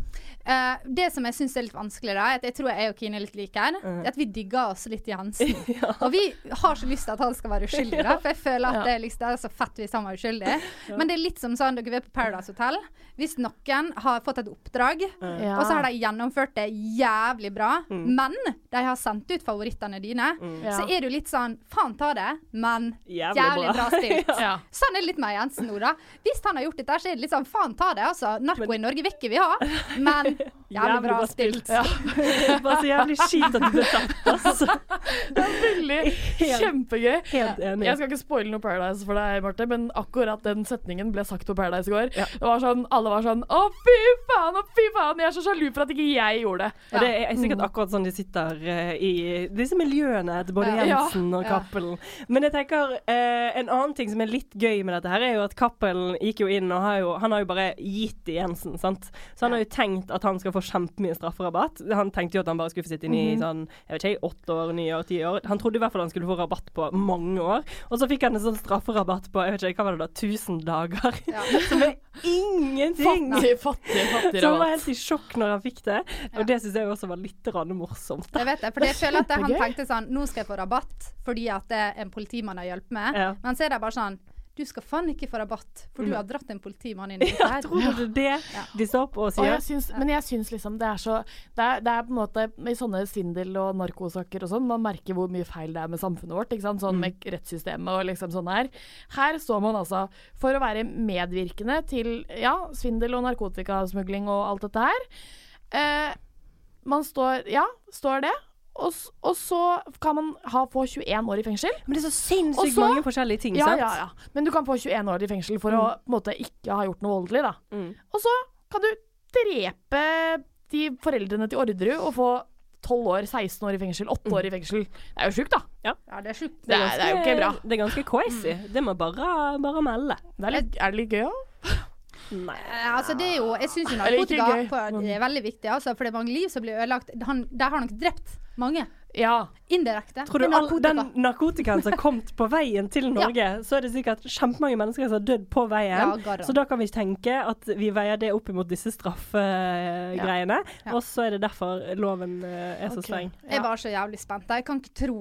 uh, det som jeg syns er litt vanskelig, da, er at jeg tror jeg og Kine er litt like her, er at vi digger oss litt i Hansen. ja. Og vi har så lyst til at han skal være uskyldig, da, for jeg føler at Ja. det, er liksom, det er så fett hvis han var uskyldig. Men det er litt som sånn dere er på Paradise Hotel. Hvis noen har fått et oppdrag, Ja. og så har de gjennomført det jævlig bra, men de har sendt ut favorittene dine, Ja. så er du litt sånn faen ta det, men Jævlig jævlig, bra. bra, stilt. Ja. Sånn er det litt med Jensen nå, da. Hvis han har gjort dette, så er det litt sånn faen ta det, altså. Narko i Norge vil ikke vi ha, men jævlig bra stilt. Bare så jævlig kjipt at du ble tatt, altså. Veldig kjempegøy. helt enig. Jeg skal ikke spoile noe Paradise for deg, Marte, men akkurat den setningen ble sagt på Paradise i går. Det var sånn, Alle var sånn Å, fy faen, å, fy faen! Jeg er så sjalu for at ikke jeg gjorde det. Ja. det er sikkert akkurat sånn de sitter i disse miljøene til både Ja. Jensen og Ja. Cappelen. Men jeg tenker eh, en annen ting som er litt gøy med dette, her er jo at Cappelen gikk jo inn og har jo, han har jo bare gitt til Jensen, sant. Så han har jo tenkt at han skal få kjempemye strafferabatt. Han tenkte jo at han bare skulle få sitte inne i sånn, jeg vet ikke, åtte år, ni år, ti år. Han trodde i hvert fall han skulle få rabatt på mange år. Og så fikk han en sånn strafferabatt på, jeg vet ikke, hva var det da, 1000 dager. Som er ingenting! Fattig, fattig, fattig Så han var helt i sjokk når han fikk det. Og det syns jeg også var litt morsomt. Jeg vet det, for jeg føler at han tenkte sånn Nå skal jeg få rabatt fordi at det er en politimann jeg hjulpet med. Ja. Men så er det bare sånn Du skal faen ikke få rabatt, for du har dratt en politimann inn i dette Ja, tror du det de står på og Og sier? jeg syns, men jeg syns liksom det er så det er, det er på en måte I sånne svindel- og narkosaker og sånn, man merker hvor mye feil det er med samfunnet vårt. Ikke sant? Sånn med rettssystemet og liksom sånn her. Her står man altså for å være medvirkende til ja, svindel og narkotikasmugling og alt dette her. Eh, man står Ja, står det. Og, og så kan man ha, få 21 år i fengsel. Men det er så sinnssykt så- mange forskjellige ting, Ja, sant? ja, ja. Men du kan få 21 år i fengsel for å på en måte ikke ha gjort noe voldelig, da. Mm. Og så kan du drepe de foreldrene til Orderud og få 12 år, 16 år i fengsel, 8 år i fengsel. Det er jo sjukt, da. Ja, det er sjukt. Det det, det er jo ikke bra. Det er ganske crazy. Det må bare, bare melde. Det er, litt, er det litt gøy òg? Nei. Eh, Altså, det er jo Jeg syns narkotika på, er veldig viktig, altså, for det er mange liv som blir ødelagt. Han, der har nok drept mange. Ja. Indirekte. Tror du narkotika. all, den narkotikaen som har kommet på veien til Norge, så er det sikkert kjempemange mennesker som har dødd på veien. Ja, så da kan vi tenke at vi veier det opp imot disse straffegreiene. Ja. Og så er det derfor loven eh, er så Ok. streng. Jeg bare så jævlig spent. Jeg kan ikke tro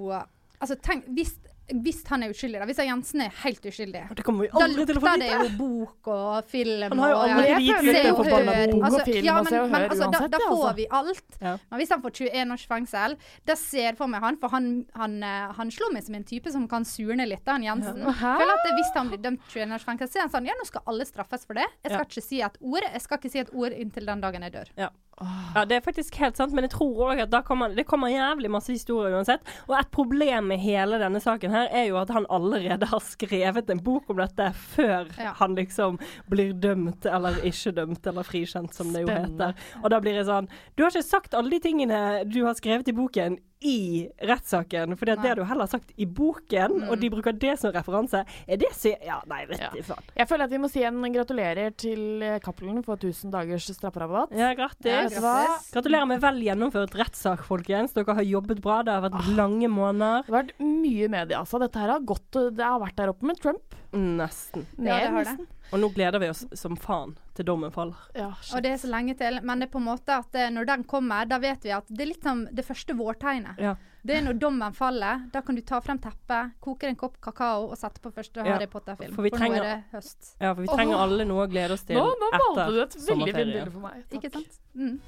Altså, tenk hvis, hvis han er uskyldig, da. Hvis Jensen er helt uskyldig. Det kommer vi aldri til å få lukter det jo bok og film Han har jo og aldri ja, Se og hør. bok Altså, ja, men, men Hør altså, da, da får altså. vi alt. Ja. Men hvis han får 21 års fengsel, da ser for meg han For han, han, eh, han slår meg som en type som kan surne litt, da, han Jensen. Ja. Føler at Hvis han blir dømt 21 års fengsel, så er han sånn Ja, nå skal alle straffes for det. Jeg skal ikke si et ord. Jeg skal ikke si et ord inntil den dagen jeg dør. Ja. Ja, det er faktisk helt sant, men jeg tror òg at kommer, det kommer jævlig masse historier uansett. Og et problem med hele denne saken her er jo at han allerede har skrevet en bok om dette før Ja. han liksom blir dømt eller ikke dømt eller frikjent, som det jo heter. Og da blir det sånn Du har ikke sagt alle de tingene du har skrevet i boken i rettssaken, for det er har du heller sagt i boken, og de bruker det som referanse. Er det så Ja, nei, vet Ja. du faen. Jeg føler at vi må si en gratulerer til eh, Cappelen for 1000 dagers strafferabatt. Ja, Ja, grattis. grattis. Gratulerer med vel gjennomført rettssak, folkens. Dere har jobbet bra. Det har vært lange måneder. Det har vært mye media, altså. Dette her har gått Det har vært der oppe med Trump. Nesten. Ja, det har det. Og nå gleder vi oss som faen til dommen faller. Ja, Og det er så lenge til. Men det er på en måte at eh, når den kommer, da vet vi at det er litt som det første vårtegnet. Ja. Det er når dommen faller. Da kan du ta frem teppet, koke en kopp kakao og sette på første Ja, Harry Potter-film. for for, nå er det høst. Ja, for vi trenger alle noe å glede oss til Nå, nå malte etter du et veldig fint bilde for meg. Takk. Ikke sant? Mm.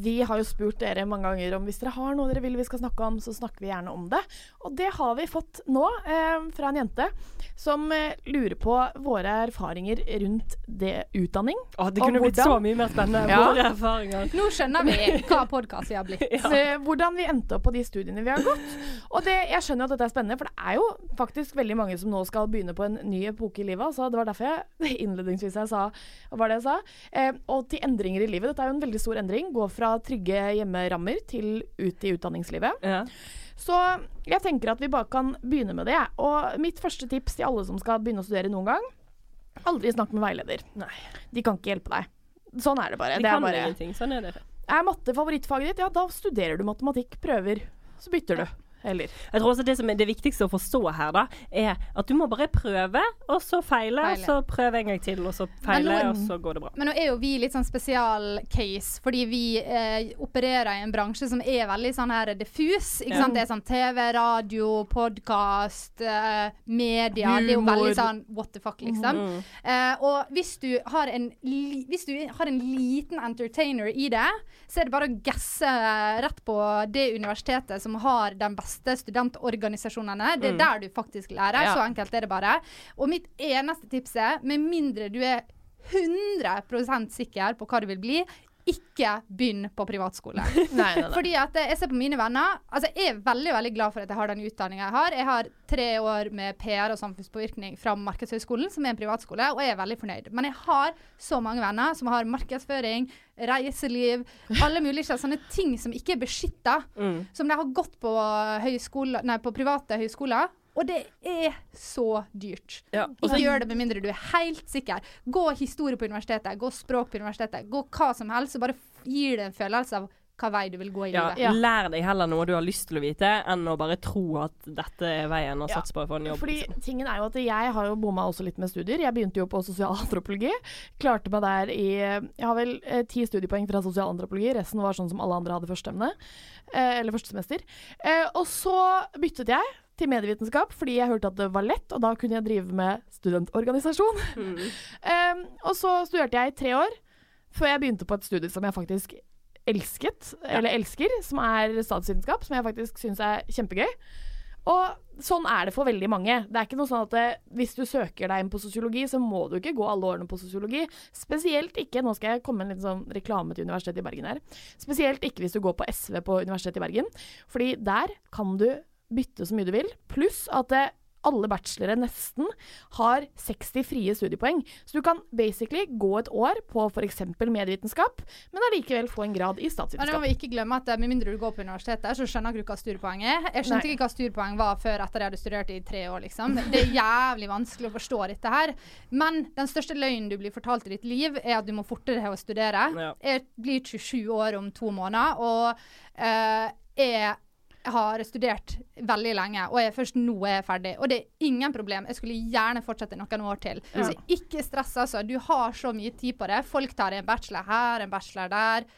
Vi har jo spurt dere mange ganger om hvis dere har noe dere vil vi skal snakke om, så snakker vi gjerne om det. Og det har vi fått nå eh, fra en jente som eh, lurer på våre erfaringer rundt det utdanning. Å, det kunne blitt så mye mer spennende. Ja. Våre erfaringer. Nå skjønner vi hva podkast vi har blitt. Eh, Hvordan vi endte opp på de studiene vi har gått. Og det, jeg skjønner at dette er spennende, for det er jo faktisk veldig mange som nå skal begynne på en ny epoke i livet. Så det var derfor jeg innledningsvis jeg sa hva var det jeg sa. Eh, og til endringer i livet. Dette er jo en veldig stor endring. Gå fra trygge hjemmerammer til ut i utdanningslivet. Ja. Så jeg tenker at vi bare kan begynne med det. Og mitt første tips til alle som skal begynne å studere noen gang, aldri snakk med veileder. Nei. De kan ikke hjelpe deg. Sånn er det bare. De det er kan bare ingenting. Sånn er det. er matte favorittfaget ditt, ja da studerer du matematikk, prøver. Så bytter du. Eller Jeg tror også det som er det viktigste å forstå her, da, er at du må bare prøve, og så feile, og så prøve en gang til, og så feile, nå- og så går det bra. Men nå er jo vi litt sånn spesialcase, fordi vi eh, opererer i en bransje som er veldig sånn her diffus. Ikke Ja. sant? Det er sånn TV, radio, podkast, eh, media. Det er jo veldig sånn what the fuck, liksom. Mm. Eh, og hvis du, har en hvis du har en liten entertainer i det, så er det bare å gasse rett på det universitetet som har den beste studentorganisasjonene. Det er Mm. der du faktisk lærer. Ja. Så enkelt er det bare. Og mitt eneste tips er, med mindre du er 100% sikker på hva du vil bli, ikke begynn på privatskole. Nei, nei, nei. Fordi at jeg ser på mine venner Altså Jeg er veldig veldig glad for at jeg har den utdanninga jeg har. Jeg har tre år med PR og samfunnspåvirkning fra Markedshøgskolen, som er en privatskole, og jeg er veldig fornøyd. Men jeg har så mange venner som har markedsføring, reiseliv, alle mulige sånne ting som ikke er beskytta. Mm. Som de har gått på, høyskole, nei, på private høyskoler. Og det er så dyrt. Ja, Ikke gjør det med mindre du er helt sikker. Gå historie på universitetet, gå språk på universitetet, gå hva som helst, og bare gir det en følelse av hva vei du vil gå i Ja, livet. Lær deg heller noe du har lyst til å vite, enn å bare tro at dette er veien å satse på for en jobb. Fordi liksom. tingen er jo at jeg har jo bomma også litt med studier. Jeg begynte jo på sosialantropologi. Klarte meg der i Jeg har vel eh, ti studiepoeng fra sosialantropologi. Resten var sånn som alle andre hadde førsteemne. Eh, eller første semester. Eh, og så byttet jeg til medievitenskap fordi jeg hørte at det var lett, og da kunne jeg drive med studentorganisasjon. Eh, og så studerte jeg i tre år før jeg begynte på et studie som jeg faktisk elsket, eller elsker, som er statsvitenskap, som jeg faktisk syns er kjempegøy. Og sånn er det for veldig mange. Det er ikke noe sånn at det, hvis du søker deg inn på sosiologi, så må du ikke gå alle årene på sosiologi. Spesielt ikke Nå skal jeg komme en liten sånn reklame til Universitetet i Bergen her. Spesielt ikke hvis du går på SV på Universitetet i Bergen. Fordi der kan du bytte så mye du vil. Pluss at det, alle bachelore nesten har 60 frie studiepoeng. Så du kan basically gå et år på f.eks. medievitenskap, men allikevel få en grad i statsvitenskap. Men må vi ikke glemme at eh, med mindre du går på universitetet, så skjønner du ikke hva studiepoeng er. Jeg skjønte Nei. ikke hva studiepoeng var før etter jeg hadde studert i tre år, liksom. Det er jævlig vanskelig å forstå dette her. Men den største løgnen du blir fortalt i ditt liv, er at du må fortere å studere. Ja. Jeg blir 27 år om to måneder, og uh, jeg har studert veldig lenge, og jeg først nå er jeg ferdig. Og det er ingen problem. Jeg skulle gjerne fortsette noen år til. Ja. Så ikke stress, altså. Du har så mye tid på det. Folk tar en bachelor her, en bachelor der,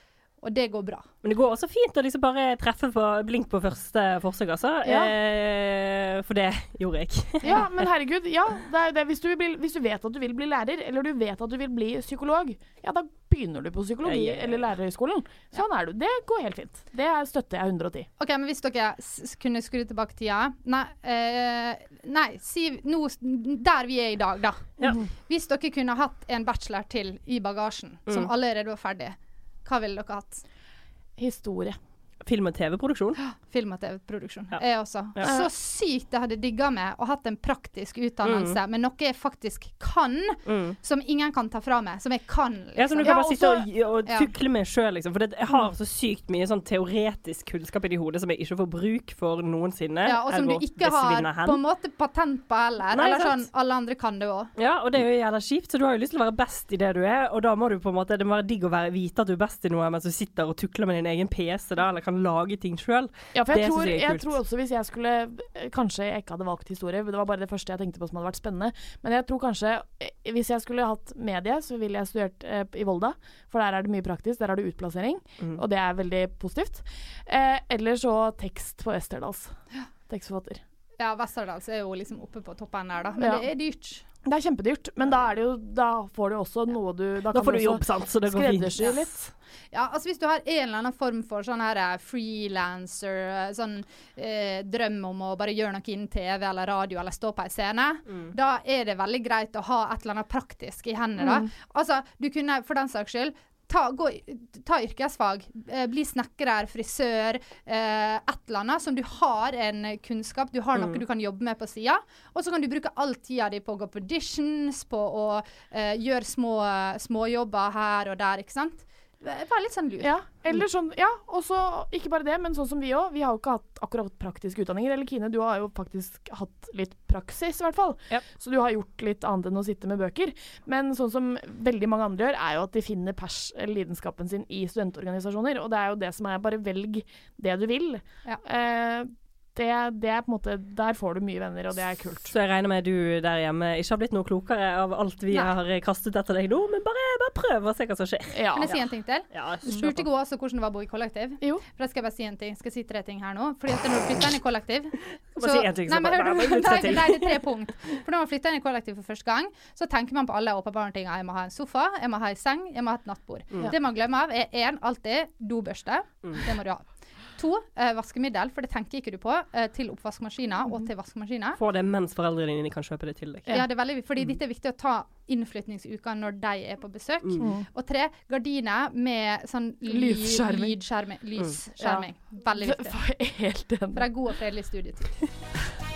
og det går bra. Men det går også fint å liksom bare treffe på blink på første forsøk, altså. Ja. Eh, for det gjorde jeg. Ja, men herregud. Ja, det er det. Hvis, du vil bli, hvis du vet at du vil bli lærer, eller du vet at du vil bli psykolog, ja, da begynner du på psykologi Ja, ja, ja. eller lærerhøgskolen. Sånn er du. Det går helt fint. Det er- støtter jeg 110. OK, men hvis dere s kunne skru tilbake tida Nei, eh, nei si nå Der vi er i dag, da. Ja. Hvis dere kunne hatt en bachelor til i bagasjen, som Mm. allerede var ferdig, hva ville dere hatt? Historie. Film- og TV-produksjon. Film- og TV-produksjon. Ja. Jeg også. Ja. Så sykt jeg hadde digga med å hatt en praktisk utdannelse, med noe jeg faktisk kan, Mm. som ingen kan ta fra meg. Som jeg kan, liksom. Ja, som du kan bare sitte og, og tukle med sjøl, liksom. For det, jeg har så sykt mye sånn teoretisk kunnskap i hodet som jeg ikke får bruk for noensinne. Ja, og som du ikke har på en måte patent på heller. Nei, Eller sånn, alle andre kan det òg. Ja, og det er jo jævla kjipt, så du har jo lyst til å være best i det du er, og da må du på en måte Det må være digg å være, vite at du er best i noe mens du sitter og tukler med din egen PC, da, eller kan lage ting sjøl. Ja, for jeg, Det tror, synes jeg er jeg tror også hvis jeg skulle eh, Kanskje jeg ikke hadde valgt historie, det var bare det første jeg tenkte på som hadde vært spennende. Men jeg tror kanskje eh, hvis jeg skulle hatt medie, så ville jeg studert eh, i Volda. For der er det mye praktisk. Der har du utplassering, Mm. og det er veldig positivt. Eh, eller så tekst på Westerdals. Tekstforfatter. Ja, Westerdals er jo liksom oppe på toppen der, da. Men Ja. det er dyrt. Det er kjempedyrt, men da, er det jo, da får du også noe du Da, Da kan får du jobb, sant, så det går fint. litt. Ja, altså Hvis du har en eller annen form for sånn her eh, frilanser, eh, sånn eh, drøm om å bare gjøre noe innen TV eller radio eller stå på en scene, Mm. da er det veldig greit å ha et eller annet praktisk i hendene. Mm. Altså, du kunne for den saks skyld Ta, gå, ta yrkesfag. Eh, bli snekrer, frisør. Eh, et eller annet som du har en kunnskap, du har noe Mm. du kan jobbe med på sida. Og så kan du bruke all tida di på å gå på auditions, på å eh, gjøre små småjobber her og der, ikke sant. Bare litt sånn lur. Ja, eller sånn, ja, og så ikke bare det, men sånn som vi òg. Vi har jo ikke hatt akkurat praktiske utdanninger. Eller Kine, du har jo faktisk hatt litt praksis, i hvert fall. Så du har gjort litt annet enn å sitte med bøker. Men sånn som veldig mange andre gjør, er jo at de finner pers lidenskapen sin i studentorganisasjoner. Og det er jo det som er bare velg det du vil. Eh, det, det er på en måte Der får du mye venner, og det er kult. Så jeg regner med du der hjemme ikke har blitt noe klokere av alt vi Nei. har kastet etter deg nå, men bare, bare prøv og se hva som skjer. Kan jeg si en ting til? Ja, Du spurte i går også hvordan det var å bo i kollektiv. For da skal jeg bare si en ting. Skal jeg si tre ting her nå? Fordi at når du flytter inn i kollektiv så, si en ting, så Nei, men bare- hør du, bare- bare nei, nei, det er tre punkt. For når man flytter inn i kollektiv for første gang, så tenker man på alle åpenbare ting. Jeg må ha en sofa, jeg må ha en seng, jeg må ha et nattbord. Mm. Det man glemmer av, er én alltid dobørste. Mm. Det må du ha. To, eh, vaskemiddel, for det tenker ikke du på, eh, til oppvaskmaskiner og til vaskemaskiner. Få det mens foreldrene dine kan kjøpe det til deg. Ja, det er veldig, fordi dette er viktig å ta innflytningsuka når de er på besøk. Mm. Og tre, gardiner med sånn ly- Lysskjerming. lydskjerming. Mm. Lysskjerming. Veldig viktig. for- Helt enig. For en god og fredelig studietid.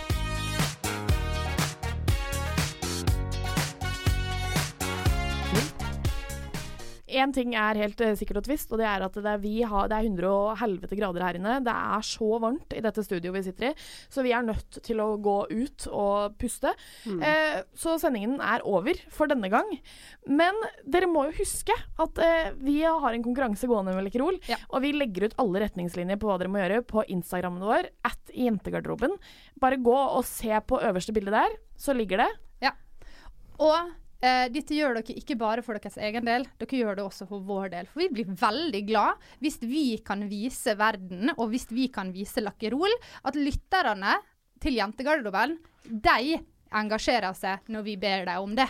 Én ting er helt uh, sikkert og tvist, og det er at det er, vi har, det er 100 og helvete grader her inne. Det er så varmt i dette studioet vi sitter i, så vi er nødt til å gå ut og puste. Mm. Uh, så sendingen er over for denne gang. Men dere må jo huske at uh, vi har en konkurranse gående med Lekkerol, og vi legger ut alle retningslinjer på hva dere må gjøre på Instagrammen vår, at jentegarderoben. Bare gå og se på øverste bilde der, så ligger det. Ja. Og eh, dette gjør dere ikke bare for deres egen del, dere gjør det også for vår del. For vi blir veldig glad hvis vi kan vise verden, og hvis vi kan vise Lakkerol, at lytterne til Jentegarderoben, de engasjerer seg når vi ber dem om det.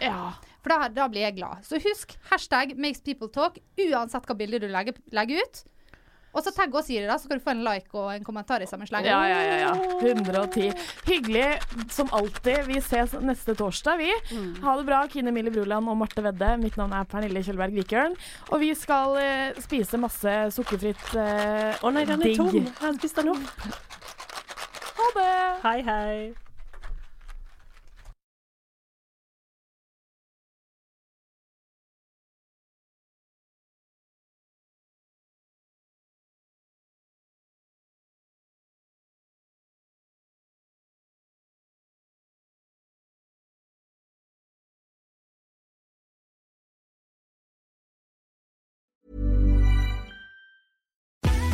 For da, da blir jeg glad. Så husk hashtag makes people talk, uansett hva bilde du legger, legger ut. Og så tagg oss i det, da, så kan du få en like og en kommentar i samme sleng. Ja, ja, ja, ja. 110. Hyggelig som alltid. Vi ses neste torsdag, vi. Ha det bra, Kine Mille Bruland og Marte Vedde. Mitt navn er Pernille Kjølberg Vikørn. Og vi skal uh, spise masse sukkerfritt eh, Å nei, den er digg. tom. Jeg har spist den opp. Ha det. Hei, hei.